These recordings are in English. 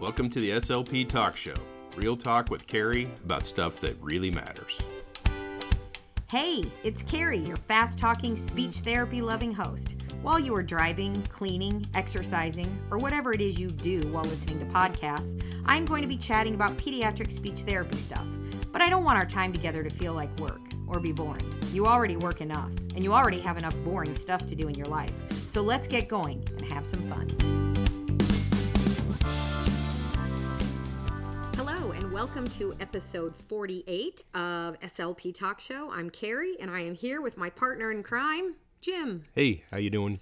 Welcome to the SLP Talk Show. Real talk with Cari about stuff that really matters. Hey, it's Cari, your fast talking, speech therapy loving host. While you are driving, cleaning, exercising, or whatever it is you do while listening to podcasts, I'm going to be chatting about pediatric speech therapy stuff. But I don't want our time together to feel like work or be boring. You already work enough, and you already have enough boring stuff to do in your life. So let's get going and have some fun. Welcome to episode 48 of SLP Talk Show. I'm Cari, and I am here with my partner in crime, Jim. Hey, how you doing?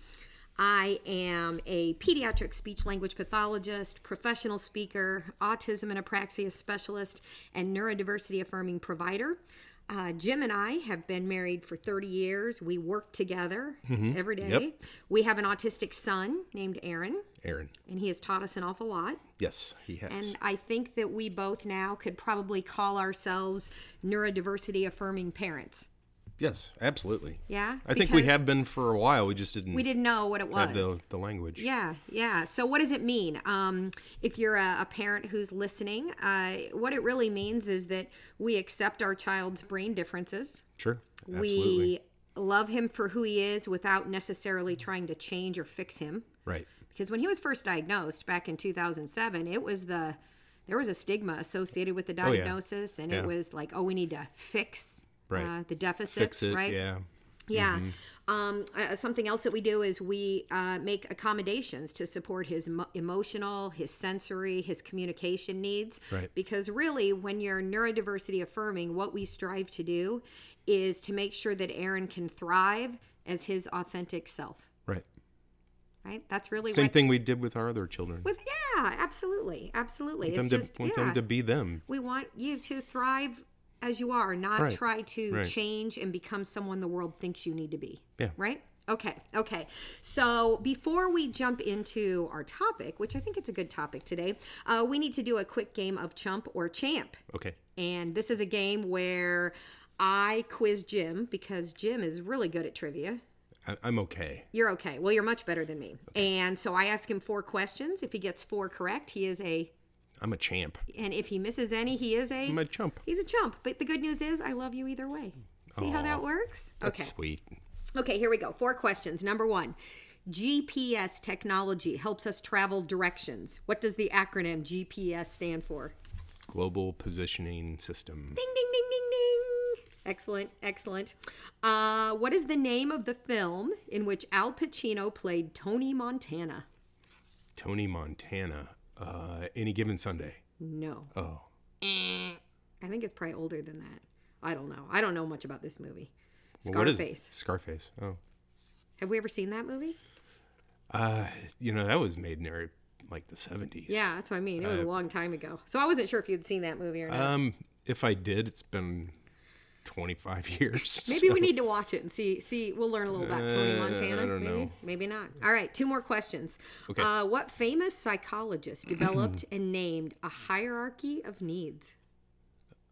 I am a pediatric speech language pathologist, professional speaker, autism and apraxia specialist, and neurodiversity affirming provider. Uh, Jim and I have been married for 30 years. We work together every day. Yep. We have an autistic son named Aaron, Aaron. and he has taught us an awful lot. Yes, he has. And I think that we both now could probably call ourselves neurodiversity affirming parents. Yes, absolutely. Yeah? I think we have been for a while. We just didn't, We didn't know what it was. the, the language. Yeah, yeah. So, what does it mean? Um, if you're a, a parent who's listening, uh, what it really means is that we accept our child's brain differences. Sure. Absolutely. We love him for who he is without necessarily trying to change or fix him. right. Because when he was first diagnosed back in 2007, it was the there was a stigma associated with the Oh, yeah. diagnosis, and Yeah. it was like, oh, we need to fix Right. uh, the deficit, Fix it. right? Yeah. Yeah. Um, uh, something else that we do is we uh, make accommodations to support his emo- emotional, his sensory, his communication needs. Right. Because really, when you're neurodiversity affirming, what we strive to do is to make sure that Aaron can thrive as his authentic self. Right. Right. That's really Same what. thing we did with our other children. With yeah, absolutely, absolutely. them It's to, just want yeah. them to be them. we want you to thrive as you are, not Right. try to Right. change and become someone the world thinks you need to be. Yeah. Right? Okay. Okay. So before we jump into our topic, which I think it's a good topic today, uh, we need to do a quick game of chump or champ. Okay. And this is a game where I quiz Jim because Jim is really good at trivia. I'm okay. You're okay. Well, you're much better than me. And so I ask him four questions. If he gets four correct, he is a I'm a champ. and if he misses any, he is a I'm a chump. He's a chump. But the good news is, I love you either way. See how that works? That's Okay. sweet. Okay, here we go. Four questions. Number one GPS technology helps us travel directions. What does the acronym GPS stand for? Global positioning system. Ding, ding, ding, ding, ding. Excellent, excellent. Uh, what is the name of the film in which Al Pacino played Tony Montana? Tony Montana. Uh, any given Sunday. No. Oh. I think it's probably older than that. I don't know. I don't know much about this movie. Well, what is it? Scarface. Scarface. Oh. Have we ever seen that movie? Uh, you know that was made near like the 70s. Yeah, that's what I mean. It was a long time ago. So I wasn't sure if you'd seen that movie or not. Um, if I did, it's been 25 years. maybe we need to watch it and see. See, we'll learn a little about Tony Uh, Montana. Don't maybe, know. maybe not. All right, two more questions. Okay. Uh, what famous psychologist developed and named a hierarchy of needs?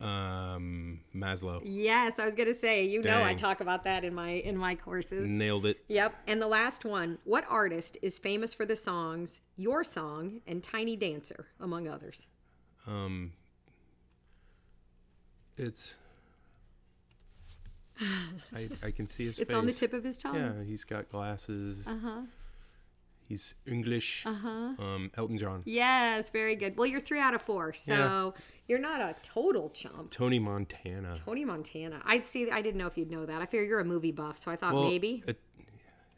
Um, Maslow Yes, I was gonna say. You know, I talk about that in my in my courses. nailed it. Yep. And the last one. What artist is famous for the songs "Your Song" and "Tiny Dancer," among others? Um, it's. I, I can see his It's face. on the tip of his tongue. Yeah, he's got glasses. Uh Uh-huh. He's English. Uh huh. Um, Elton John. Yes, very good. Well, you're three out of four, so you're not a total chump. Tony Montana. Tony Montana. I'd see. I didn't know if you'd know that. I figure you're a movie buff, so I thought Well, maybe. it-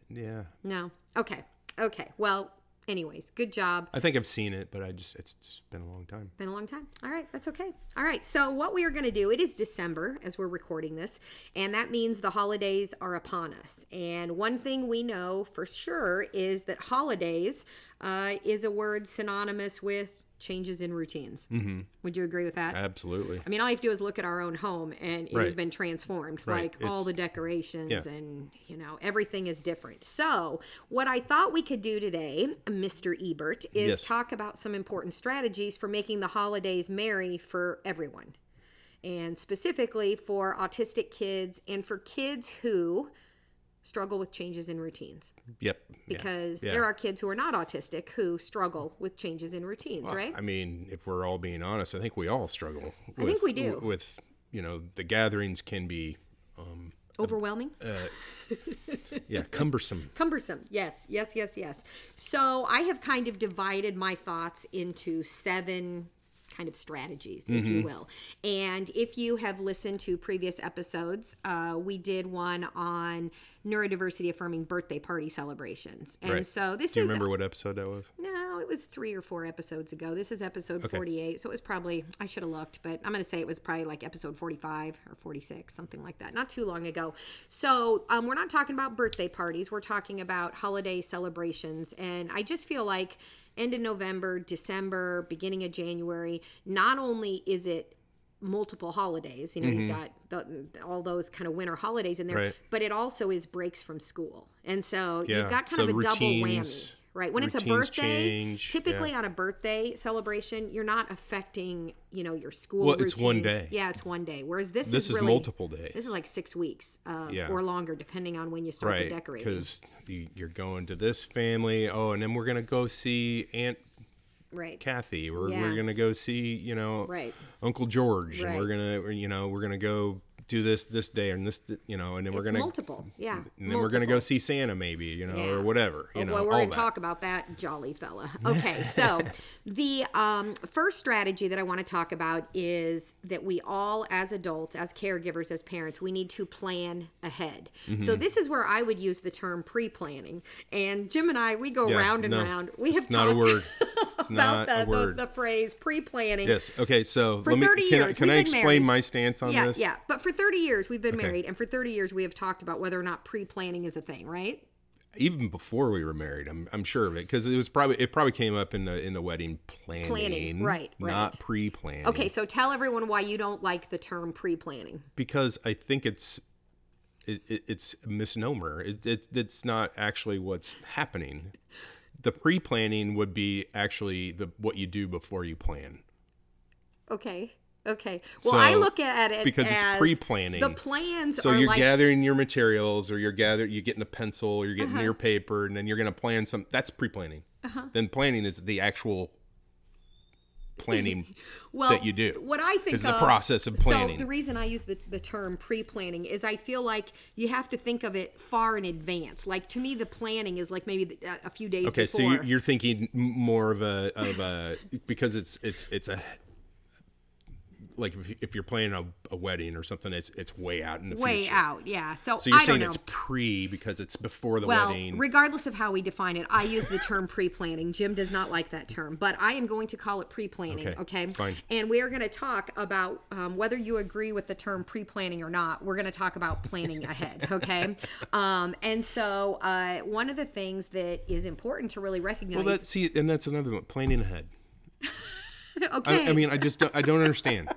yeah, No. Okay. Okay. Well, anyways, good job. I think I've seen it, but I just it's just been a long time. Been a long time. All right, that's okay. All right, so what we are going to do, it is December as we're recording this, and that means the holidays are upon us. And one thing we know for sure is that holidays uh, is a word synonymous with changes in routines. Mm-hmm. Would you agree with that? Absolutely. I mean, all you have to do is look at our own home, and it has been transformed. Right. Like all the decorations, yeah. and you know, everything is different. So, what I thought we could do today, Mr. Ebert, is Yes. talk about some important strategies for making the holidays merry for everyone, and specifically for autistic kids and for kids who struggle with changes in routines Yep. because yeah. there are kids who are not autistic who struggle with changes in routines, right? I mean, if we're all being honest, I think we all struggle. With, think we do. With you know, the gatherings can be, um, Overwhelming? yeah, cumbersome. Cumbersome. Yes, yes, yes, yes. So I have kind of divided my thoughts into seven kind of strategies, if you will. And if you have listened to previous episodes, uh, we did one on neurodiversity affirming birthday party celebrations. And Right. so this is. Do you is remember what episode that was? no, it was three or four episodes ago. This is episode 48. So it was probably, I should have looked, but I'm going to say it was probably like episode 45 or 46, something like that. Not too long ago. So um, we're not talking about birthday parties. We're talking about holiday celebrations. And I just feel like end of November, December, beginning of January, not only is it multiple holidays. You know, you've got the, all those kind of winter holidays in there, Mm-hmm. Right. but it also is breaks from school, and so Yeah. you've got kind So of a double whammy, routines- right? When it's a birthday, change, typically yeah. on a birthday celebration, you're not affecting you know your school. Well, it's one day. Yeah, it's one day. Whereas this, This is is really multiple days. This is like six weeks uh, Yeah. or longer, depending on when you start the Right, decorating. because you're going to this family. Oh, and then we're gonna go see Aunt Right. Kathy. We're, Yeah. we're gonna go see you know Right. Uncle George, and we're gonna you know we're gonna go do this this day and this you know, and then we're It's gonna multiple. Yeah. and then we're gonna go see Santa maybe you know Yeah. or whatever you Oh, know boy, we're to that. talk about that jolly fella. Okay, so the um, first strategy that I want to talk about is that we all, as adults, as caregivers, as parents, we need to plan ahead. Mm-hmm. So this is where I would use the term pre-planning. And Jim and I, we go Yeah, round and no, round. We have not a talked word. It's about not the. The, the phrase pre-planning. Yes. Okay. So For let me, 30 can, years, can we've I been explain married. my stance on Yeah, this? yeah. But for 30 years, we've been married, and for 30 years, we have talked about whether or not pre-planning is a thing, right? Even before we were married, I'm, I'm sure of it because it was probably it probably came up in the in the wedding planning, Planning, right, right. Not pre-planning. Okay, so tell everyone why you don't like the term pre-planning. Because I think it's it, it, it's a misnomer. It, it, it's not actually what's happening. The pre-planning would be actually the what you do before you plan. Okay. Okay. Well, I look at it because it's pre-planning. The plans So are you're like gathering your materials, or you're gathering, you're getting a pencil, or you're Uh-huh. getting your paper, and then you're going to plan some. That's pre-planning. Then planning is the actual planning well, that you do. What I think is the of- process of planning. So the reason I use the, the term pre-planning is I feel like you have to think of it far in advance. Like to me, the planning is like maybe the, a few days Okay, before. so you- you're thinking more of a of a because it's it's it's a like if, if you're planning a, a wedding or something, it's it's way out in the way future. out. Yeah. So, So you're I saying it's pre because it's before the Well, wedding. regardless of how we define it, I use the term pre-planning. Jim does not like that term, but I am going to call it pre-planning. Okay, Okay, fine. And we are going to talk about um, whether you agree with the term pre-planning or not. We're going to talk about planning ahead. Okay, um, and so uh, one of the things that is important to really recognize. well, that see, and that's another one. Planning ahead. okay, I, I mean, I just don't, I don't understand.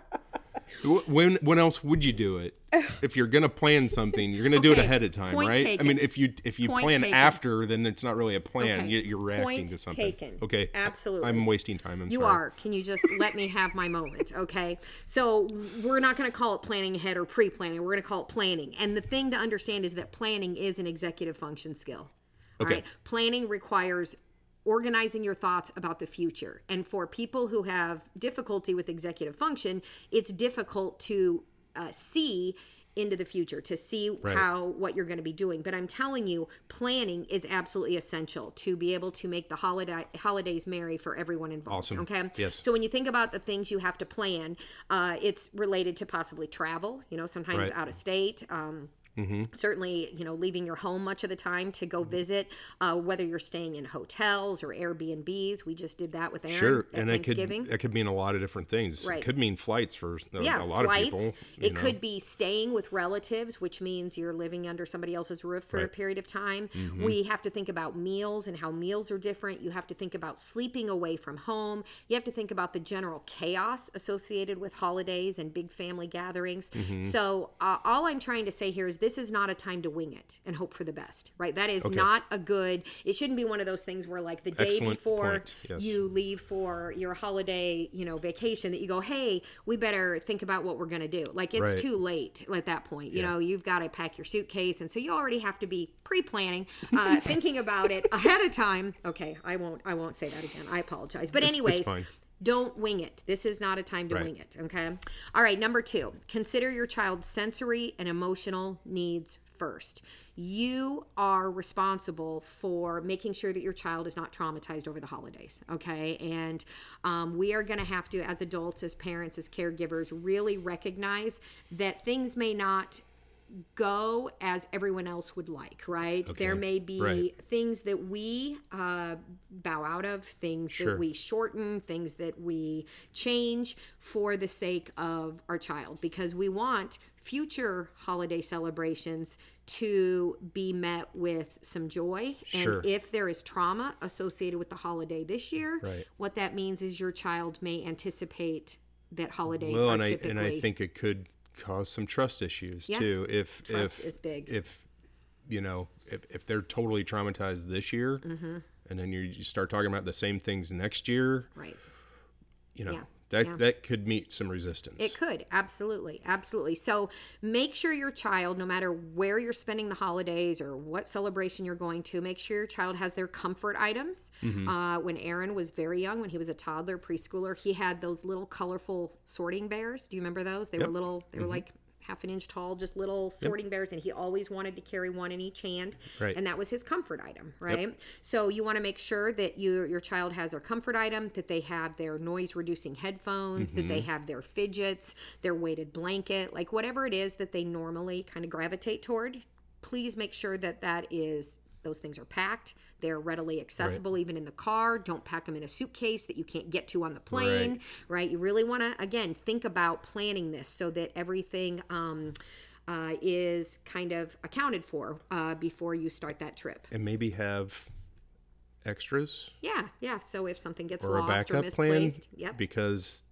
When when else would you do it? If you're gonna plan something, you're gonna do it ahead of time, point right? I mean, if you if you Point plan taken. after, then it's not really a plan. Okay. You, you're reacting Point to something. taken. Okay, Absolutely. I'm wasting time. I'm You sorry. are. Can you just let me have my moment? Okay. So we're not going to call it planning ahead or pre planning. We're going to call it planning. And the thing to understand is that planning is an executive function skill. Okay. right. Planning requires organizing your thoughts about the future. And for people who have difficulty with executive function, it's difficult to uh, see into the future to see how what you're going to be doing but i'm telling you planning is absolutely essential to be able to make the holiday holidays merry for everyone involved Awesome. okay Yes. so when you think about the things you have to plan uh, it's related to possibly travel you know sometimes Right. out of state um, certainly you know leaving your home much of the time to go visit uh, whether you're staying in hotels or airbnbs we just did that with aaron Sure, and it could that could mean a lot of different things. Right. It could mean flights for a, yeah, a lot flights. of people. It know. could be staying with relatives, which means you're living under somebody else's roof for a Right. Mm-hmm. period of time. We have to think about meals and how meals are different. You have to think about sleeping away from home. You have to think about the general chaos associated with holidays and big family gatherings. Mm-hmm. So, uh, all I'm trying to say here is this this is not a time to wing it and hope for the best, right? That is Okay. not a good. It shouldn't be one of those things where like the day Excellent before yes. you leave for your holiday, you know, vacation that you go, "Hey, we better think about what we're going to do." Like it's Right. too late at that point. You Yeah. know, you've got to pack your suitcase and so you already have to be pre-planning, uh, thinking about it ahead of time. Okay, I won't I won't say that again. I apologize. But It's- anyways. Don't wing it. This is not a time to Right. wing it. Okay. All right. Number two, consider your child's sensory and emotional needs first. You are responsible for making sure that your child is not traumatized over the holidays. Okay. And um, we are going to have to, as adults, as parents, as caregivers, really recognize that things may not go as everyone else would like, right? There may be right. things that we uh, bow out of, things Sure. that we shorten, things that we change for the sake of our child because we want future holiday celebrations to be met with some joy. And Sure. if there is trauma associated with the holiday this year, Right. what that means is your child may anticipate that holidays Well, and I and I think it could cause some trust issues Yeah. too. If Trust if is big. if you know if if they're totally traumatized this year, Mm-hmm. and then you, you start talking about the same things next year, right. you know Yeah. That Yeah. that could meet some resistance. It could, absolutely, absolutely. So make sure your child, no matter where you're spending the holidays or what celebration you're going to, make sure your child has their comfort items. Mm-hmm. Uh, when Aaron was very young, when he was a toddler, preschooler, he had those little colorful sorting bears. Do you remember those? They were little, they were Mm-hmm. like half an inch tall, just little sorting bears, and he always wanted to carry one in each hand. Right. And that was his comfort item, right? So you want to make sure that you, your child has their comfort item, that they have their noise reducing headphones, that Mm-hmm. they have their fidgets, their weighted blanket, like whatever it is that they normally kind of gravitate toward. Please make sure that that is those things are packed. They're readily accessible even in the car. Don't pack them in a suitcase that you can't get to on the plane, Right. right? You really want to again think about planning this so that everything um, uh, is kind of accounted for uh, before you start that trip. and maybe have extras Yeah, yeah. So if something gets or a lost or misplaced, yep. because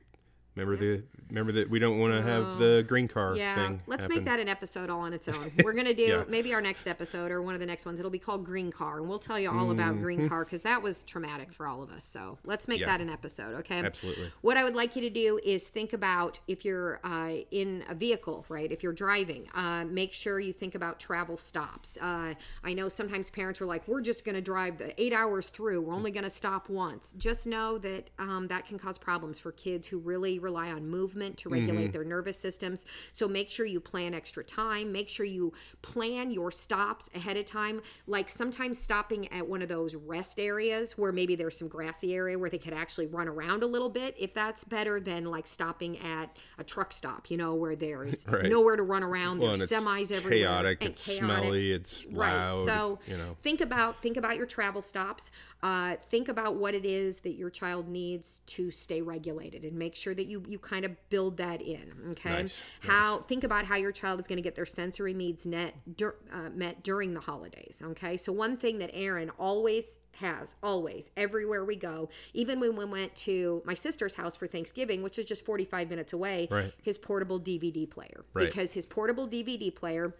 remember the remember that we don't want to have the green car Yeah, thing. let's happen. make that an episode all on its own. We're gonna do Yeah. maybe our next episode or one of the next ones. It'll be called Green Car, and we'll tell you all about Green Car because that was traumatic for all of us. So let's make. Yeah. that an episode, okay? Absolutely. What I would like you to do is think about if you're uh, in a vehicle, right? If you're driving, uh, make sure you think about travel stops. Uh, I know sometimes parents are like, "We're just going to drive the eight hours through. We're only going to stop once." Just know that um, that can cause problems for kids who really rely on movement to regulate their nervous systems. So make sure you plan extra time. Make sure you plan your stops ahead of time. Like sometimes stopping at one of those rest areas where maybe there's some grassy area where they could actually run around a little bit. If that's better than like stopping at a truck stop, you know, where there's Right. nowhere to run around. Well, there's semis everywhere. chaotic, and it's chaotic. smelly, it's Right. loud. So you know, think about think about your travel stops. Uh, think about what it is that your child needs to stay regulated, and make sure that you you kind of build that in. Okay. Nice, How think about how your child is going to get their sensory needs net dur- uh, met during the holidays. Okay. So one thing that Aaron always has always everywhere we go even when we went to my sister's house for thanksgiving which is just 45 minutes away Right. his portable dvd player Right. because his portable dvd player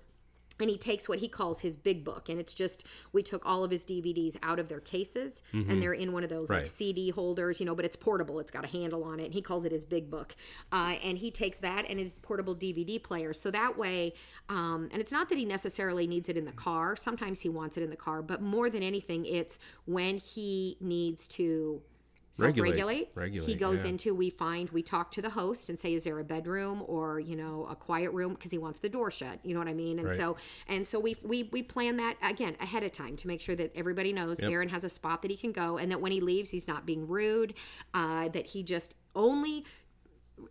and he takes what he calls his big book and it's just we took all of his dvds out of their cases and they're in one of those like cd holders you know but it's portable it's got a handle on it and he calls it his big book. Uh, and he takes that and his portable dvd player. So that way um, and it's not that he necessarily needs it in the car. Sometimes he wants it in the car but more than anything it's when he needs to Regulate. self-regulate he goes yeah. into we find we talk to the host and say is there a bedroom or you know a quiet room because he wants the door shut you know what i mean and Right. so and so we we we plan that again ahead of time to make sure that everybody knows aaron has a spot that he can go and that when he leaves he's not being rude uh, that he just only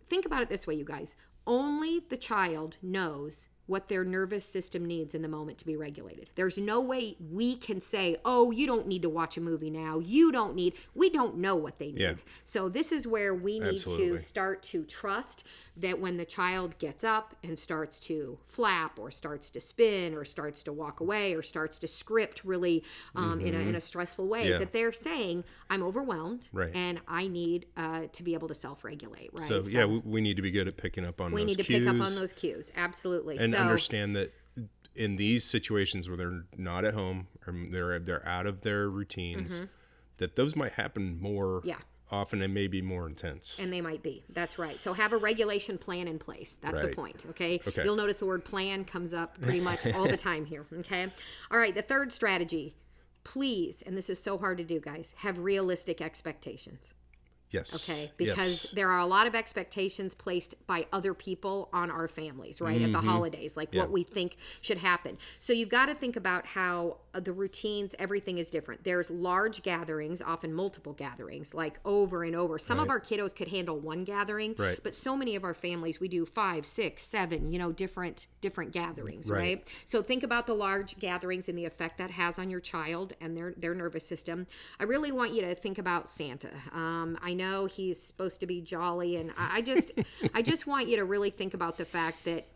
think about it this way you guys only the child knows what their nervous system needs in the moment to be regulated. There's no way we can say, "Oh, you don't need to watch a movie now. You don't need." We don't know what they need. Yeah. So this is where we need Absolutely. to start to trust that when the child gets up and starts to flap or starts to spin or starts to walk away or starts to script really um, in, a, in a stressful way, Mm-hmm. Yeah. that they're saying, "I'm overwhelmed Right. and I need uh, to be able to self-regulate." Right. so, yeah, we, we need to be good at picking up on we need to cues pick up on those cues. Absolutely. and so understand that in these situations where they're not at home or they're they're out of their routines, that those might happen more Mm-hmm. Yeah. often and maybe more intense. And they might be. That's right. So have a regulation plan in place. That's the point. Okay? Okay. You'll notice the word plan comes up pretty much all the time here. Okay. All right. The third strategy, please, and this is so hard to do, guys, have realistic expectations. Yes. Okay, because Yes. there are a lot of expectations placed by other people on our families, right? At the holidays, like what we think should happen. So you've got to think about how uh, the routines, everything is different. There's large gatherings, often multiple gatherings, like over and over. Some of our kiddos could handle one gathering, Right. but so many of our families, we do five, six, seven, you know, different different gatherings, right? Right. So think about the large gatherings and the effect that has on your child and their their nervous system. I really want you to think about Santa. Um, I know he's supposed to be jolly, and I, I just I just want you to really think about the fact that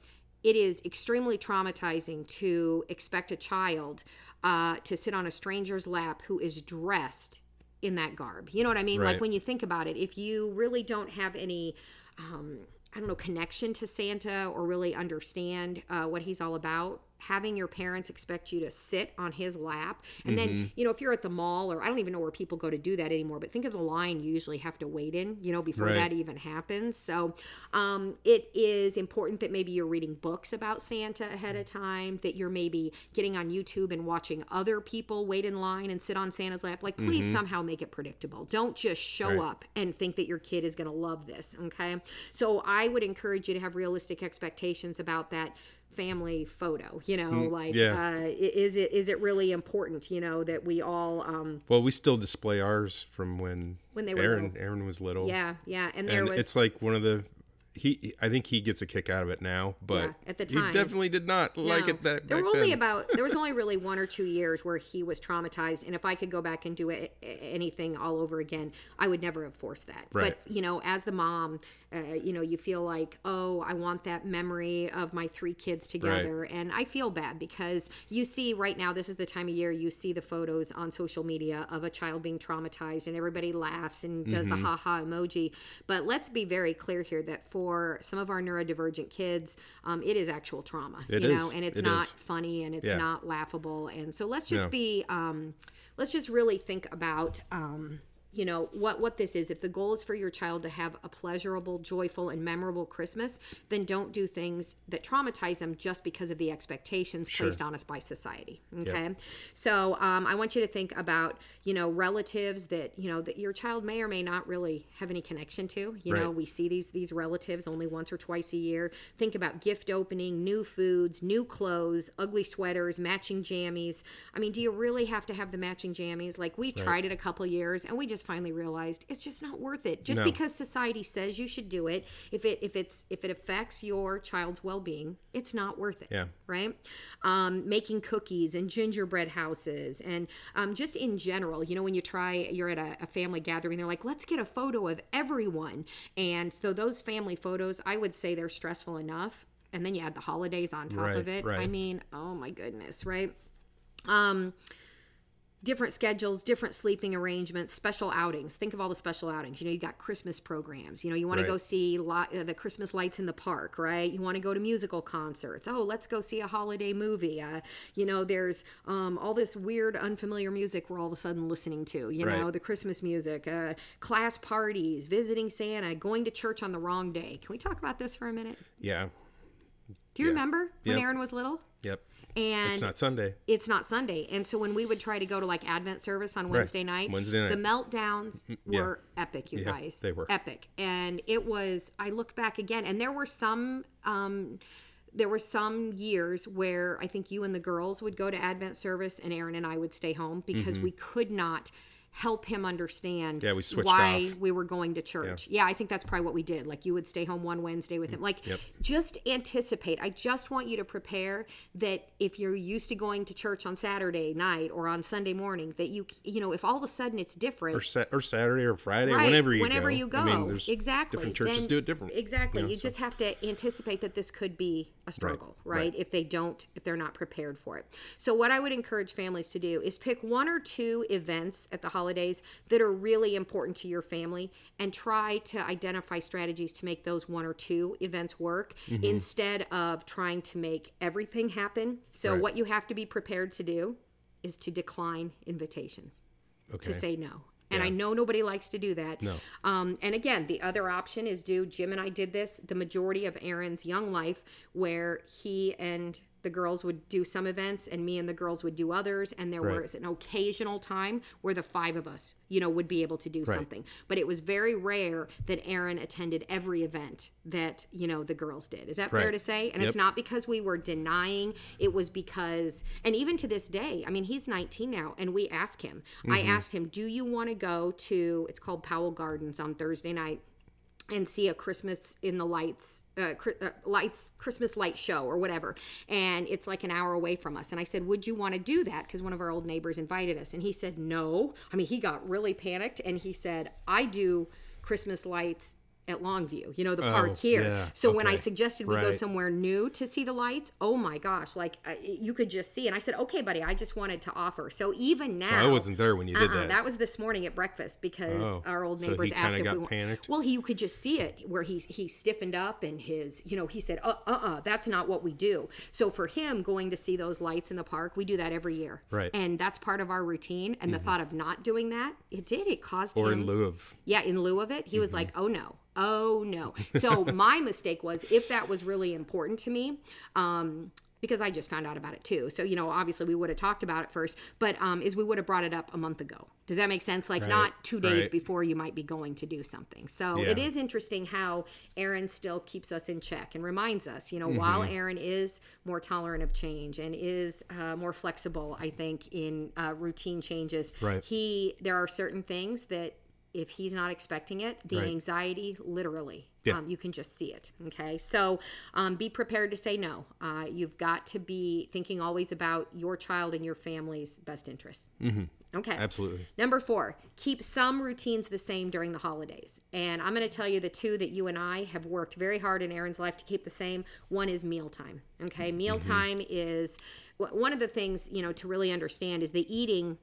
it is extremely traumatizing to expect a child uh, to sit on a stranger's lap who is dressed in that garb. You know what I mean? Like when you think about it, if you really don't have any um, I don't know, connection to Santa or really understand uh, what he's all about, having your parents expect you to sit on his lap. And Mm-hmm. then, you know, if you're at the mall or I don't even know where people go to do that anymore, but think of the line you usually have to wait in, you know, before Right. that even happens. So um, it is important that maybe you're reading books about Santa ahead of time, that you're maybe getting on YouTube and watching other people wait in line and sit on Santa's lap. Like, please somehow make it predictable. Don't just show Mm-hmm. Right. up and think that your kid is going to love this. Okay. So I would encourage you to have realistic expectations about that family photo you know like Mm, yeah. uh, is it is it really important you know that we all um Well, we still display ours from when When they were Aaron little. Aaron was little. yeah yeah and there and was it's like one of the he I think he gets a kick out of it now, but Yeah, at the time. he definitely did not like it that there were only then. about there was only really one or two years where he was traumatized and if i could go back and do it, anything all over again i would never have forced that Right. but you know as the mom uh, you know you feel like oh i want that memory of my three kids together and i feel bad because you see right now this is the time of year you see the photos on social media of a child being traumatized and everybody laughs and does Mm-hmm. the haha emoji but let's be very clear here that for some of our neurodivergent kids um, it is actual trauma It you know and it's It not is. funny and it's Yeah. not laughable and so let's just No. be um let's just really think about um you know what what this is. If the goal is for your child to have a pleasurable joyful and memorable christmas then don't do things that traumatize them just because of the expectations placed on us by society okay? So um, i want you to think about you know relatives that you know that your child may or may not really have any connection to. You know we see these these relatives only once or twice a year. Think about gift opening new foods new clothes ugly sweaters matching jammies. I mean do you really have to have the matching jammies? Like we tried it a couple years and we just finally realized it's just not worth it. Just No. because society says you should do it if it if it's if it affects your child's well-being it's not worth it Yeah. right? Um, making cookies and gingerbread houses and um, just in general you know when you try you're at a, a family gathering they're like let's get a photo of everyone. And so those family photos i would say they're stressful enough and then you add the holidays on top Right, of it. I mean oh my goodness right? Um different schedules, different sleeping arrangements, special outings. Think of all the special outings. You know, you got Christmas programs. You know, you want to go see li- uh, the Christmas lights in the park, right? You want to go to musical concerts. Oh, let's go see a holiday movie. Uh, you know, there's um, all this weird, unfamiliar music we're all of a sudden listening to. You know, the Christmas music, uh, class parties, visiting Santa, going to church on the wrong day. Can we talk about this for a minute? Yeah. Do you remember when Yep. Aaron was little? Yep. And It's not Sunday. it's not Sunday. And so when we would try to go to like Advent service on Wednesday night, Wednesday night, the meltdowns were epic, you Yeah, guys. they were. epic. And it was I look back again and there were some um there were some years where I think you and the girls would go to Advent service and Aaron and I would stay home because we could not help him understand. Yeah, we switched why off. we were going to church. Yeah. I think that's probably what we did. Like you would stay home one Wednesday with him. Mm, like Yep. just anticipate. I just want you to prepare that if you're used to going to church on Saturday night or on Sunday morning, that you you know if all of a sudden it's different. Or, sa- or Saturday or Friday, Right, whenever you whenever go. you go, I mean, there's exactly. Different churches Then- do it different. Exactly. you know, you so- just have to anticipate that this could be a struggle, right. right. If they don't, if they're not prepared for it. So what I would encourage families to do is pick one or two events at the holidays that are really important to your family and try to identify strategies to make those one or two events work Mm-hmm. instead of trying to make everything happen. So, Right. what you have to be prepared to do is to decline invitations Okay. to say no. And I know nobody likes to do that. No. Um, and again, the other option is do Jim and I did this the majority of Aaron's young life, where he and the girls would do some events and me and the girls would do others. And there Right. was an occasional time where the five of us you know would be able to do something. But it was very rare that aaron attended every event that you know the girls did. Is that fair to say? And it's not because we were denying. It was because and even to this day i mean he's 19 now and we ask him. I Mm-hmm. asked him do you want to go to it's called powell gardens on thursday night and see a Christmas in the lights, uh, uh, lights Christmas light show or whatever. And it's like an hour away from us. And I said, "Would you want to do that?" Because one of our old neighbors invited us, and he said, "No." I mean, he got really panicked, and he said, "I do Christmas lights." At Longview, you know, the park Oh, here. yeah, So when I suggested we go somewhere new to see the lights, oh my gosh, like uh, you could just see. And I said, okay, buddy, I just wanted to offer. So even now, I wasn't there when you did uh-uh, that. That was this morning at breakfast because Oh, our old so neighbors he asked if we panicked? Well, he you could just see it where he he stiffened up and his you know he said uh uh uh that's not what we do. So for him going to see those lights in the park, we do that every year, Right. And that's part of our routine. And the thought of not doing that, it did it caused or him in lieu of yeah, in lieu of it, he was like, "Oh no, oh no." So my mistake was if that was really important to me, um, because I just found out about it too. So you know, obviously we would have talked about it first, but um, is we would have brought it up a month ago. Does that make sense? Like not two days right. before you might be going to do something. So Yeah. it is interesting how Aaron still keeps us in check and reminds us. You know, while Mm-hmm. Aaron is more tolerant of change and is uh, more flexible, I think in uh, routine changes, Right. he there are certain things that if he's not expecting it, the Right. anxiety literally. Yeah. Um, you can just see it. Okay. So um, be prepared to say no. Uh, you've got to be thinking always about your child and your family's best interests. Mm-hmm. Okay. absolutely. Number four, keep some routines the same during the holidays. And I'm going to tell you the two that you and I have worked very hard in Aaron's life to keep the same. One is mealtime. Okay. Mealtime is one of the things, you know, to really understand is the eating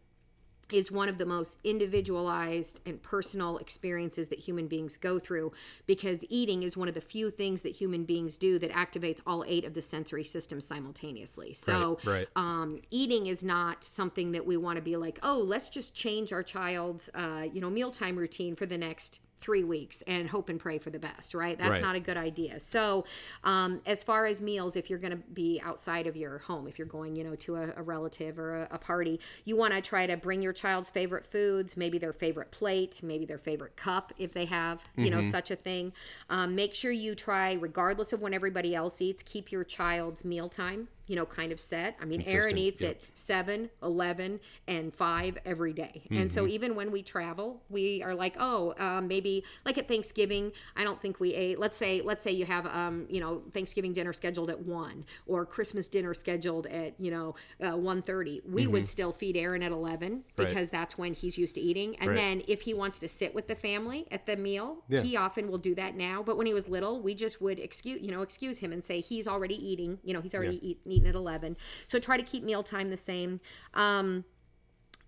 is one of the most individualized and personal experiences that human beings go through because eating is one of the few things that human beings do that activates all eight of the sensory systems simultaneously. So, Right, right. um, eating is not something that we want to be like, oh, let's just change our child's, uh, you know, mealtime routine for the next three weeks and hope and pray for the best, right? That's Right. not a good idea. So, um, as far as meals, if you're going to be outside of your home, if you're going, you know, to a, a relative or a, a party, you want to try to bring your child's favorite foods, maybe their favorite plate, maybe their favorite cup, if they have, you know, such a thing. Um, make sure you try, regardless of when everybody else eats, keep your child's mealtime you know, kind of set. I mean, Aaron eats yep. at 7, 11, and 5 every day. And so even when we travel, we are like, oh, um, maybe like at Thanksgiving, I don't think we ate. Let's say, let's say you have, um, you know, Thanksgiving dinner scheduled at 1 or Christmas dinner scheduled at, you know, uh, 1.30. We would still feed Aaron at 11 Right. because that's when he's used to eating. And Right. then if he wants to sit with the family at the meal, Yeah. he often will do that now. But when he was little, we just would excuse, you know, excuse him and say he's already eating. You know, he's already at eleven. So try to keep mealtime the same. Um,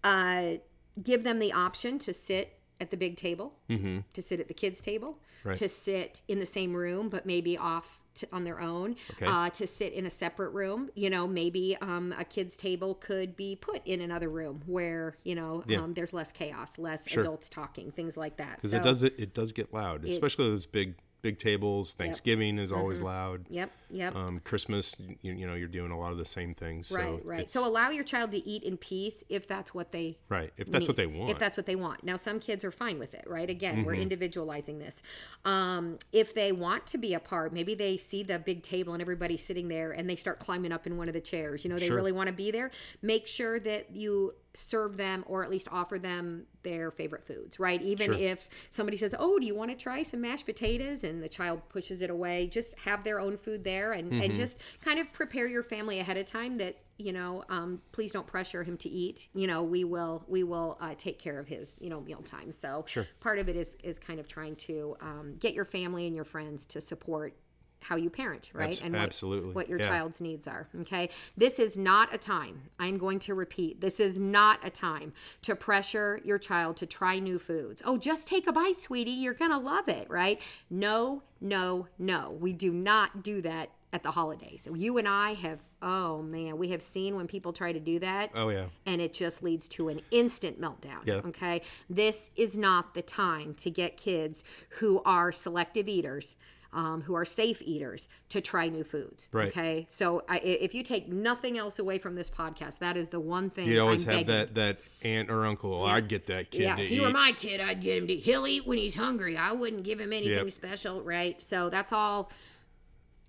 uh, give them the option to sit at the big table, to sit at the kids' table, Mm-hmm. Right. to sit in the same room, but maybe off to, on their own, Okay. uh, to sit in a separate room. You know, maybe um, a kid's table could be put in another room where you know Yeah. um, there's less chaos, less Sure. adults talking, things like that. because So- it does it, it does get loud, especially those big big tables. Thanksgiving is Mm-hmm. always loud. Yep, yep. Um, Christmas, you, you know, you're doing a lot of the same things. So right, right. So allow your child to eat in peace if that's what they right, if that's what they want. If that's what they want. Now, some kids are fine with it, right? Again, we're Mm-hmm. individualizing this. Um, if they want to be a part, maybe they see the big table and everybody sitting there and they start climbing up in one of the chairs. You know, they Sure. really want to be there. Make sure that you serve them or at least offer them their favorite foods, right? Even Sure. if somebody says, Oh, do you want to try some mashed potatoes? And the child pushes it away, just have their own food there and, Mm-hmm. and just kind of prepare your family ahead of time that you know um, please don't pressure him to eat you know we will we will uh, take care of his you know meal time so Sure. part of it is is kind of trying to um, get your family and your friends to support how you parent, right? Abs- and what, absolutely. what your Yeah. child's needs are. Okay. This is not a time, I'm going to repeat, this is not a time to pressure your child to try new foods. Oh, just take a bite, sweetie. You're going to love it, right? No, no, no. We do not do that at the holidays. You and I have, oh man, we have seen when people try to do that Oh yeah. and it just leads to an instant meltdown. Yeah. Okay. This is not the time to get kids who are selective eaters. Um, who are safe eaters to try new foods. Right. Okay. So I, if you take nothing else away from this podcast, that is the one thing You always I'm have begging. that that aunt or uncle. I'd get that kid Yeah, if he were my kid, I'd get him to. He'll eat when he's hungry. I wouldn't give him anything Yep. special, right? So that's all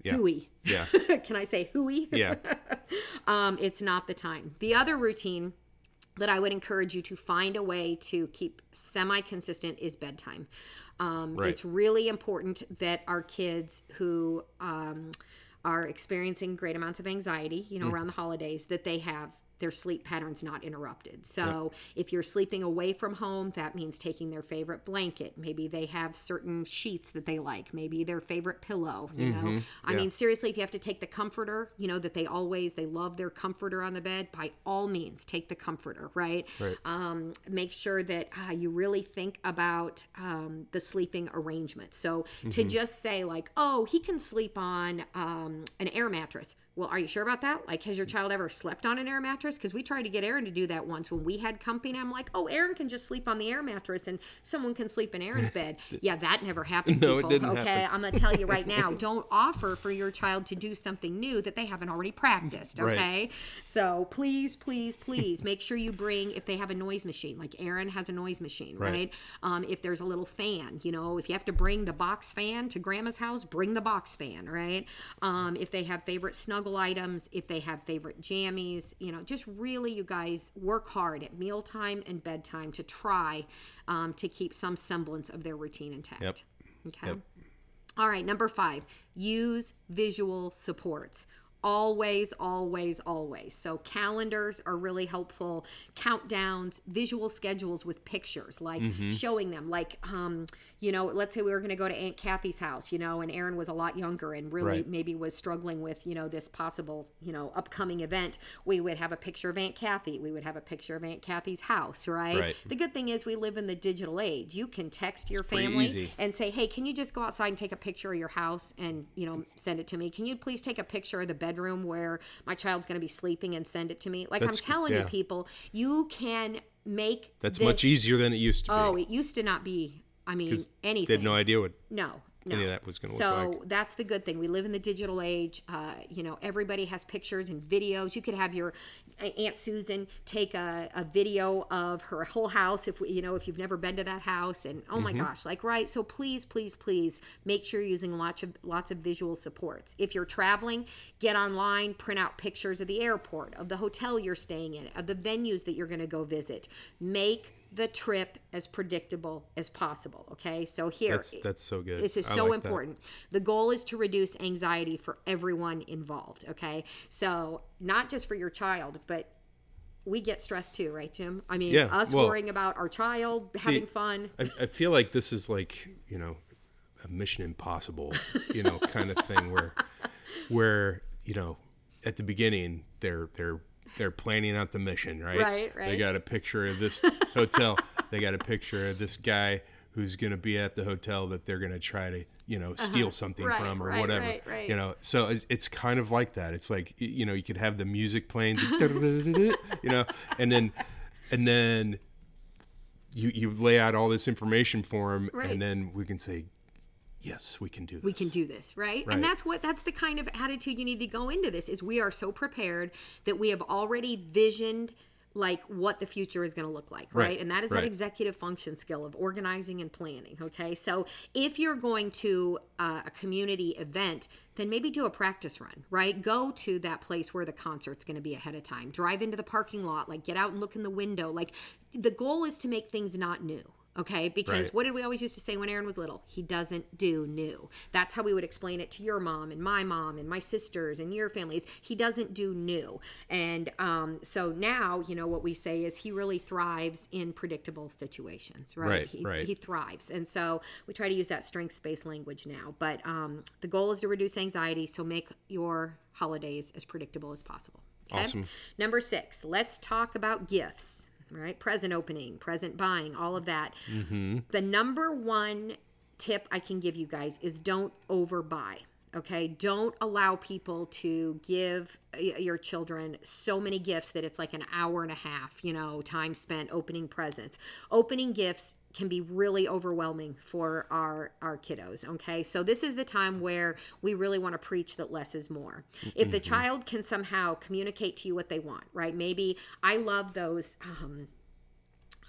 yeah. hooey. Yeah. Can I say hooey? Yeah. um, it's not the time. The other routine that I would encourage you to find a way to keep semi consistent is bedtime. Um, Right. It's really important that our kids who um, are experiencing great amounts of anxiety, you know, Mm. around the holidays, that they have their sleep patterns not interrupted. So if you're sleeping away from home, that means taking their favorite blanket. Maybe they have certain sheets that they like. Maybe their favorite pillow. You know, I Mm-hmm. Yeah. mean, seriously, if you have to take the comforter, you know that they always they love their comforter on the bed. By all means, take the comforter. Right. Right. Um, make sure that uh, you really think about um, the sleeping arrangement. So Mm-hmm. to just say like, oh, he can sleep on um, an air mattress. Well, are you sure about that? Like, has your child ever slept on an air mattress? Because we tried to get Aaron to do that once when we had company. I'm like, oh, Aaron can just sleep on the air mattress and someone can sleep in Aaron's bed. yeah, that never happened. No, it didn't Okay, happen. I'm gonna tell you right now. Don't offer for your child to do something new that they haven't already practiced. Right. Okay, so please, please, please make sure you bring if they have a noise machine, like Aaron has a noise machine, right? Right. Um, if there's a little fan, you know, if you have to bring the box fan to grandma's house, bring the box fan, right? Um, if they have favorite snuggle items, if they have favorite jammies, you know, just really, you guys work hard at mealtime and bedtime to try um, to keep some semblance of their routine intact. Yep. Okay. Yep. All right, number five, use visual supports. Always, always, always. So, calendars are really helpful. Countdowns, visual schedules with pictures, like Mm-hmm. showing them, like, um, you know, let's say we were going to go to Aunt Kathy's house, you know, and Aaron was a lot younger and really Right. maybe was struggling with, you know, this possible, you know, upcoming event. We would have a picture of Aunt Kathy. We would have a picture of Aunt Kathy's house, right? Right. The good thing is we live in the digital age. You can text your family and say, "Hey, can you just go outside and take a picture of your house and you know send it to me? Can you please take a picture of the bedroom where my child's going to be sleeping and send it to me?" Like That's- I'm telling you, people, you can make That's this- much easier than it used to be. Oh, it used to not be. I mean, anything. They had no idea what No, no. any of that was going to so look like. that's the good thing. We live in the digital age. Uh, you know, everybody has pictures and videos. You could have your uh, Aunt Susan take a, a video of her whole house if we, you know if you've never been to that house. And oh Mm-hmm. my gosh, like right. So please, please, please make sure you're using lots of lots of visual supports. If you're traveling, get online, print out pictures of the airport, of the hotel you're staying in, of the venues that you're going to go visit. Make the trip as predictable as possible. Okay, so here That's that's so good. this is I so like that. important. The goal is to reduce anxiety for everyone involved. Okay. So, not just for your child, but we get stressed too, right, Jim? I mean, Yeah, us well, worrying about our child having fun. I, I feel like this is like you know a Mission Impossible, you know, kind of thing where where you know at the beginning they're they're they're planning out the mission, right? Right, They got a picture of this hotel. They got a picture of this guy who's going to be at the hotel that they're going to try to you know steal something Uh-huh. Right, from or right, whatever. right, right. You know, so it's, it's kind of like that. It's like you know you could have the music playing, you know, and then and then you you lay out all this information for him, Right. and then we can say, yes, we can do this. we can do this right? Right. and that's what that's the kind of attitude you need to go into this is we are so prepared that we have already visioned like what the future is going to look like right, Right, and that is that right. executive function skill of organizing and planning okay so if you're going to uh, a community event then maybe do a practice run right go to that place where the concert's going to be ahead of time drive into the parking lot like get out and look in the window like the goal is to make things not new Okay, because Right. what did we always used to say when Aaron was little? He doesn't do new. That's how we would explain it to your mom and my mom and my sisters and your families. He doesn't do new. And um, so now, you know, what we say is he really thrives in predictable situations, right? Right, he, right. he thrives. And so we try to use that strength based language now. But um, the goal is to reduce anxiety, so make your holidays as predictable as possible. Okay? Awesome. Number six, let's talk about gifts, right? Present opening, present buying, all of that. Mm-hmm. The number one tip I can give you guys is don't overbuy. Okay, don't allow people to give your children so many gifts that it's like an hour and a half, you know, time spent opening presents. Opening gifts can be really overwhelming for our our kiddos okay? So this is the time where we really want to preach that less is more. If the child can somehow communicate to you what they want right? Maybe i love those um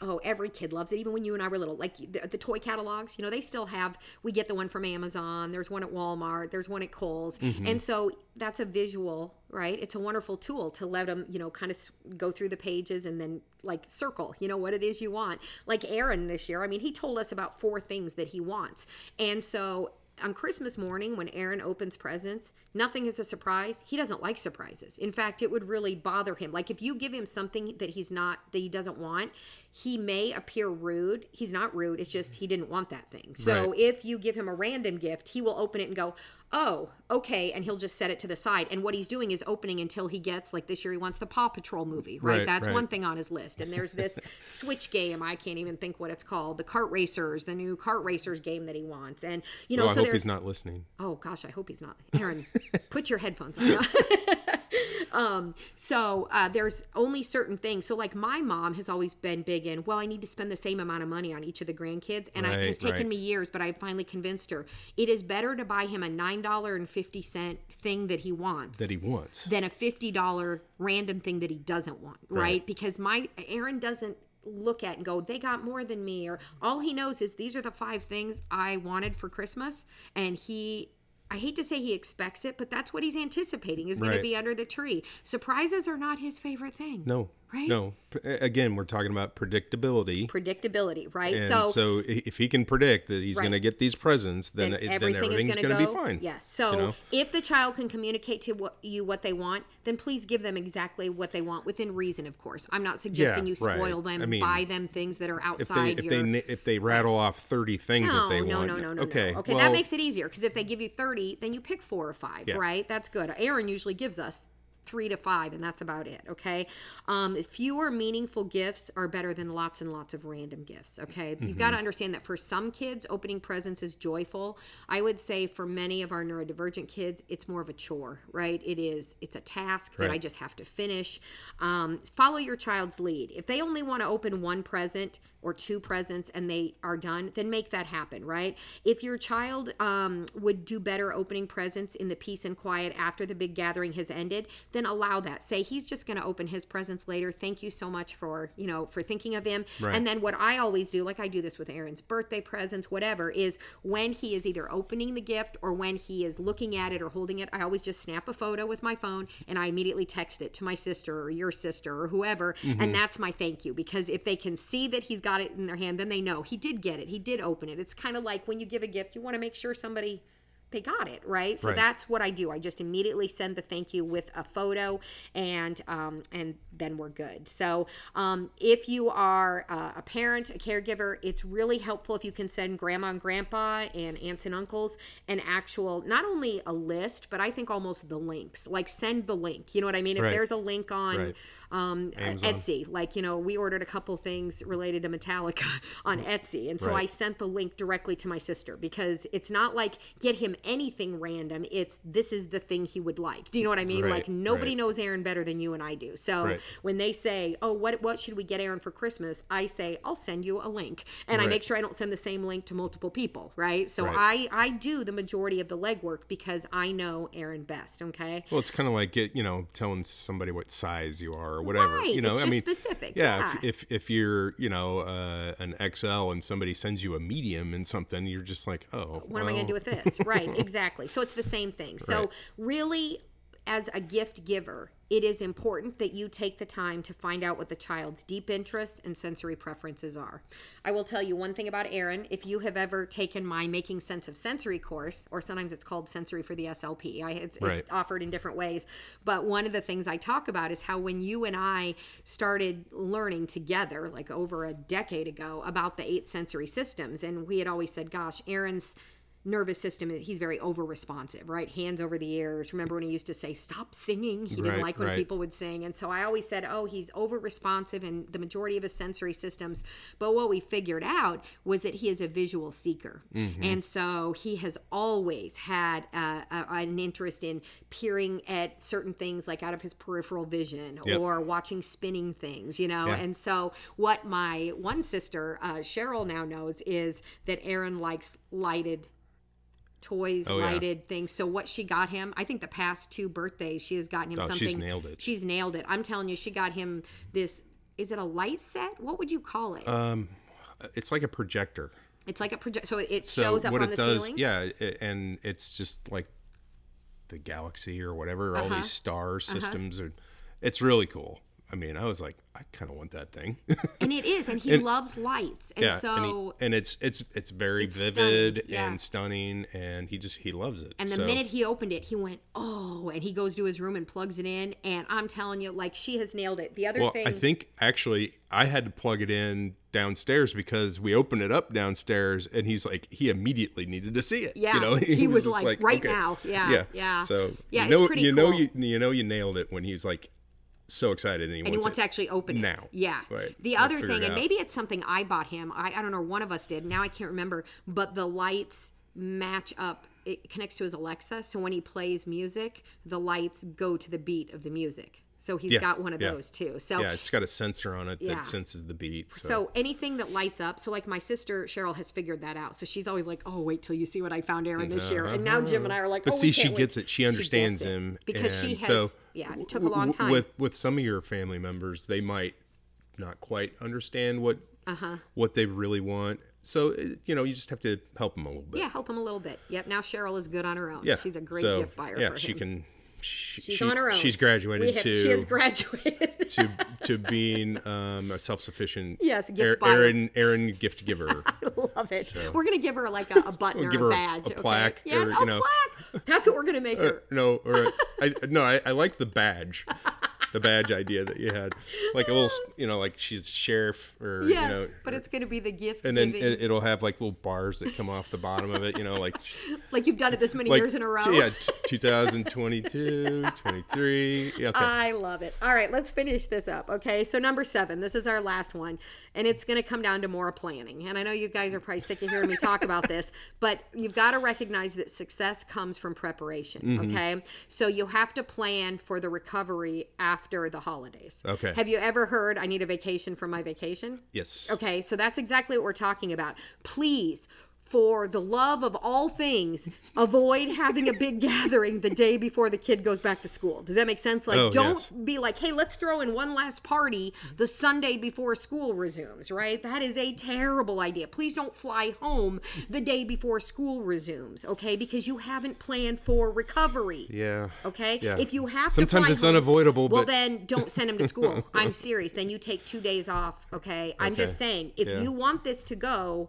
Oh, every kid loves it. Even when you and I were little, like the, the toy catalogs, you know, they still have. We get the one from Amazon. There's one at Walmart. There's one at Kohl's, mm-hmm. and so that's a visual, right? It's a wonderful tool to let them, you know, kind of go through the pages and then like circle, you know, what it is you want. Like Aaron this year, I mean, he told us about four things that he wants, and so on Christmas morning when Aaron opens presents, nothing is a surprise. He doesn't like surprises. In fact, it would really bother him. Like if you give him something that he's not that he doesn't want, he may appear rude. He's not rude. It's just he didn't want that thing. So Right. if you give him a random gift, he will open it and go, "Oh, okay," and he'll just set it to the side. And what he's doing is opening until he gets like this year he wants the Paw Patrol movie, right? Right, That's right. one thing on his list. And there's this Switch game. I can't even think what it's called. The Kart Racers, the new Kart Racers game that he wants. And you know, Well, I so hope he's not listening. Oh gosh, I hope he's not. Aaron, put your headphones on. um, so uh, there's only certain things. So like my mom has always been big in, well, I need to spend the same amount of money on each of the grandkids, and I, Right, it's taken me years, but I finally convinced her it is better to buy him a nine dollar and fifty cent thing that he wants That he wants. than a fifty dollar random thing that he doesn't want, right? Right. Because my Aaron doesn't look at and go, they got more than me, or all he knows is these are the five things I wanted for Christmas, and he. I hate to say he expects it, but that's what he's anticipating is going to be under the tree. Surprises are not his favorite thing. No. Right? No. Again, we're talking about predictability. Predictability, right? And so, so, if he can predict that he's Right. going to get these presents, then, then it, everything then everything's is going to to be fine. Yes. So you know? if the child can communicate to what, you what they want, then please give them exactly what they want within reason. Of course, I'm not suggesting Yeah, you right. spoil them, I mean, buy them things that are If they outside if your. they if they rattle off thirty things no, that they no, want, no, no, no, okay, no. Okay, well, that makes it easier because if they give you 30, then you pick four or five, Yeah. right? That's good. Aaron usually gives us three to five, and that's about it, okay? Um, fewer meaningful gifts are better than lots and lots of random gifts, okay? You've got to Mm-hmm. understand that for some kids, opening presents is joyful. I would say for many of our neurodivergent kids, it's more of a chore, right? It is, it's a task that I just have to finish. Um, follow your child's lead. If they only want to open one present, or two presents and they are done, then make that happen, right? If your child um, would do better opening presents in the peace and quiet after the big gathering has ended, then allow that. Say he's just going to open his presents later. Thank you so much for you know for thinking of him. Right. And then what I always do, like I do this with Aaron's birthday presents, whatever, is when he is either opening the gift or when he is looking at it or holding it, I always just snap a photo with my phone and I immediately text it to my sister or your sister or whoever, and that's my thank you because if they can see that he's got it in their hand, then they know he did get it, he did open it. It's kind of like when you give a gift, you want to make sure somebody they got it right so Right. that's what i do i just immediately send the thank you with a photo and um, and then we're good so um, if you are uh, a parent a caregiver it's really helpful if you can send grandma and grandpa and aunts and uncles an actual not only a list but i think almost the links like send the link you know what i mean if Right. there's a link on Right. Um, etsy. Like you know we ordered a couple things related to metallica on etsy. And so Right. i sent the link directly to my sister because it's not like get him anything random. It's this is the thing he would like. Do you know what i mean? Right, like nobody right. knows aaron better than you and i do. So when they say oh what what should we get aaron for christmas? I say i'll send you a link. And i make sure i don't send the same link to multiple people right? So i i do the majority of the legwork because i know aaron best okay? Well, it's kind of like get you know telling somebody what size you are or whatever. Right, You know, it's I mean, specific, Yeah, yeah. If, if if you're you know uh, an XL and somebody sends you a medium and something, you're just like, oh, what am I going to do with this? right, exactly. So it's the same thing. So Right. really as a gift giver, it is important that you take the time to find out what the child's deep interests and sensory preferences are. I will tell you one thing about Aaron. If you have ever taken my Making Sense of Sensory course, or sometimes it's called Sensory for the SLP, I, it's, Right. it's offered in different ways. But one of the things I talk about is how when you and I started learning together, like over a decade ago, about the eight sensory systems, and we had always said, gosh, Aaron's nervous system he's very over responsive right hands over the ears remember when he used to say stop singing he didn't Right, like when right. people would sing and so i always said oh he's over responsive in the majority of his sensory systems but what we figured out was that he is a visual seeker Mm-hmm. and so he has always had uh, a, an interest in peering at certain things like out of his peripheral vision Yep. or watching spinning things you know Yeah. and so what my one sister uh, cheryl now knows is that aaron likes lighted toys, Oh, yeah. lighted things. So what she got him, I think the past two birthdays she has gotten him Oh, something. she's nailed it. She's nailed it. I'm telling you, she got him this. Is it a light set? What would you call it? Um, it's like a projector. it's like a project. So it So shows up what on it the does, ceiling. yeah, it, and it's just like the galaxy or whatever. All Uh-huh. these star systems are. It's really cool. I mean, I was like, I kind of want that thing. And it is, and he loves lights, and yeah, so and, he, and it's it's it's very It's vivid stunning, yeah. and stunning, and he just he loves it. And the So- minute he opened it, he went, "Oh!" And he goes to his room and plugs it in. And I'm telling you, like she has nailed it. The other Well, thing, I think actually I had to plug it in downstairs because we opened it up downstairs, and he's like, he immediately needed to see it. Yeah, you know, he was just like, right now. Yeah, yeah, yeah. So Yeah, you it's know, pretty you know, cool. you you know, you nailed it when he's like so excited and he and he wants, wants to actually open it now. Yeah. Right. The We'll other thing, and maybe it's something I bought him. I, I don't know. One of us did. Now I can't remember. But the lights match up. It connects to his Alexa, so when he plays music, the lights go to the beat of the music. So he's Yeah, got one of yeah. those too. So Yeah, it's got a sensor on it Yeah. that senses the beat. So, so anything that lights up, so like my sister Cheryl has figured that out. So she's always like, "Oh, wait till you see what I found Aaron this year." And now Jim and I are like, but "Oh, see, she wait." gets it. She understands it. him because she has. So yeah, it took a long time. With with some of your family members, they might not quite understand what Uh-huh. what they really want. So you know, you just have to help them a little bit. yeah, help them a little bit. Yep. Now Cheryl is good on her own. Yeah, she's a great so, gift buyer Yeah, for she him. can. She, She's she- on her own. She's graduated have- to She has graduated. to to being um, a self sufficient. Yes, gift. Aaron Aaron gift giver. I love it. We're gonna give her like a, a button We'll or give a her a- badge. a okay? plaque Yeah, or, a you know. plaque. That's what we're gonna make her. no, or I no, I, I like the badge. The badge idea that you had, like a little, you know, like she's sheriff or Yes, you know, but it's gonna be the gift and then giving, it, it'll have like little bars that come off the bottom of it, you know, like like you've done it this many like years in a row. yeah, t- 2022, 23. Yeah, okay. I love it. All right, let's finish this up. Okay, so number seven, this is our last one, and it's going to come down to more planning. And I know you guys are probably sick of hearing me talk about this, but you've got to recognize that success comes from preparation. Mm-hmm. Okay, so you have to plan for the recovery after the holidays. Okay. Have you ever heard, I need a vacation from my vacation? yes. Okay, so that's exactly what we're talking about. Please, for the love of all things, avoid having a big gathering the day before the kid goes back to school. Does that make sense? Like, Oh, don't yes. be like, hey, let's throw in one last party the Sunday before school resumes, right? That is a terrible idea. Please don't fly home the day before school resumes, okay? Because you haven't planned for recovery. Yeah. Okay. Yeah. If you have Sometimes to fly it's home- unavoidable, Well, but- then don't send him to school. I'm serious. Then you take two days off. Okay. I'm just saying, if Yeah. you want this to go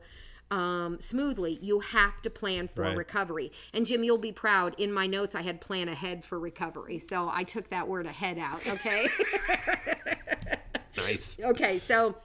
um, smoothly, you have to plan for Right. recovery. And Jim, you'll be proud. In my notes, I had plan ahead for recovery, so I took that word ahead out. Okay. Nice. okay. So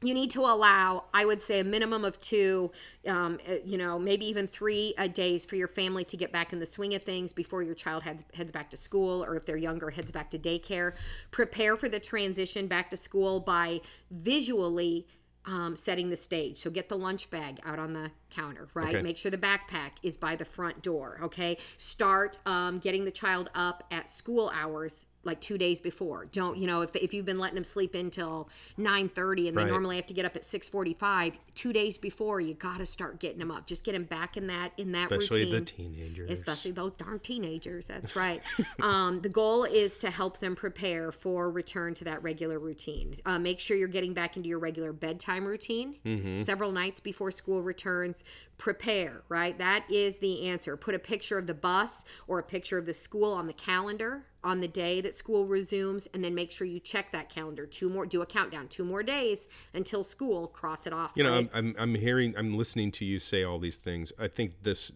you need to allow, I would say, a minimum of two, um, uh, you know, maybe even three uh, days for your family to get back in the swing of things before your child heads heads back to school, or if they're younger, heads back to daycare. Prepare for the transition back to school by visually. Um, setting the stage. So get the lunch bag out on the counter, right? Okay. Make sure the backpack is by the front door, okay? Start um, getting the child up at school hours like two days before. Don't, you know, if, if you've been letting them sleep until 9.30 and they Right. normally have to get up at 6.45, two days before, you got to start getting them up. Just get them back in that, in that Especially routine the teenagers. especially those darn teenagers. That's right. um, the goal is to help them prepare for return to that regular routine. Uh, make sure you're getting back into your regular bedtime routine Mm-hmm. several nights before school returns. Prepare, right? That is the answer. Put a picture of the bus or a picture of the school on the calendar on the day that school resumes and then make sure you check that calendar. Two more do a countdown, two more days until school, cross it off. You know, right? I'm, I'm I'm hearing, I'm listening to you say all these things. I think this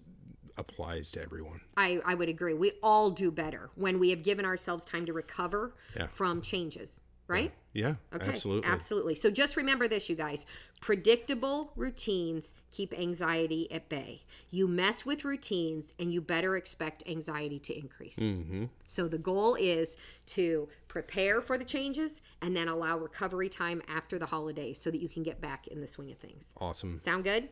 applies to everyone. I, I would agree. We all do better when we have given ourselves time to recover Yeah. from changes, right? Yeah, Okay, absolutely. Absolutely. So just remember this, you guys. Predictable routines keep anxiety at bay. You mess with routines and you better expect anxiety to increase. Mm-hmm. So the goal is to prepare for the changes and then allow recovery time after the holidays so that you can get back in the swing of things. Awesome. Sound good?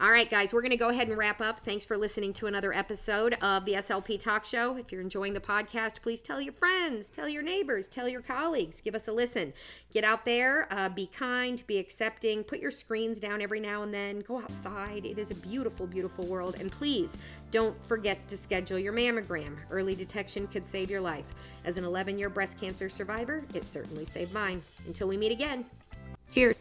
All right, guys, we're going to go ahead and wrap up. Thanks for listening to another episode of the SLP Talk Show. If you're enjoying the podcast, please tell your friends, tell your neighbors, tell your colleagues, give us a listen. Get out there, uh, be kind, be accepting, put your screens down every now and then, go outside. It is a beautiful, beautiful world. And please don't forget to schedule your mammogram. Early detection could save your life. As an 11 year breast cancer survivor, it certainly saved mine. Until we meet again, cheers.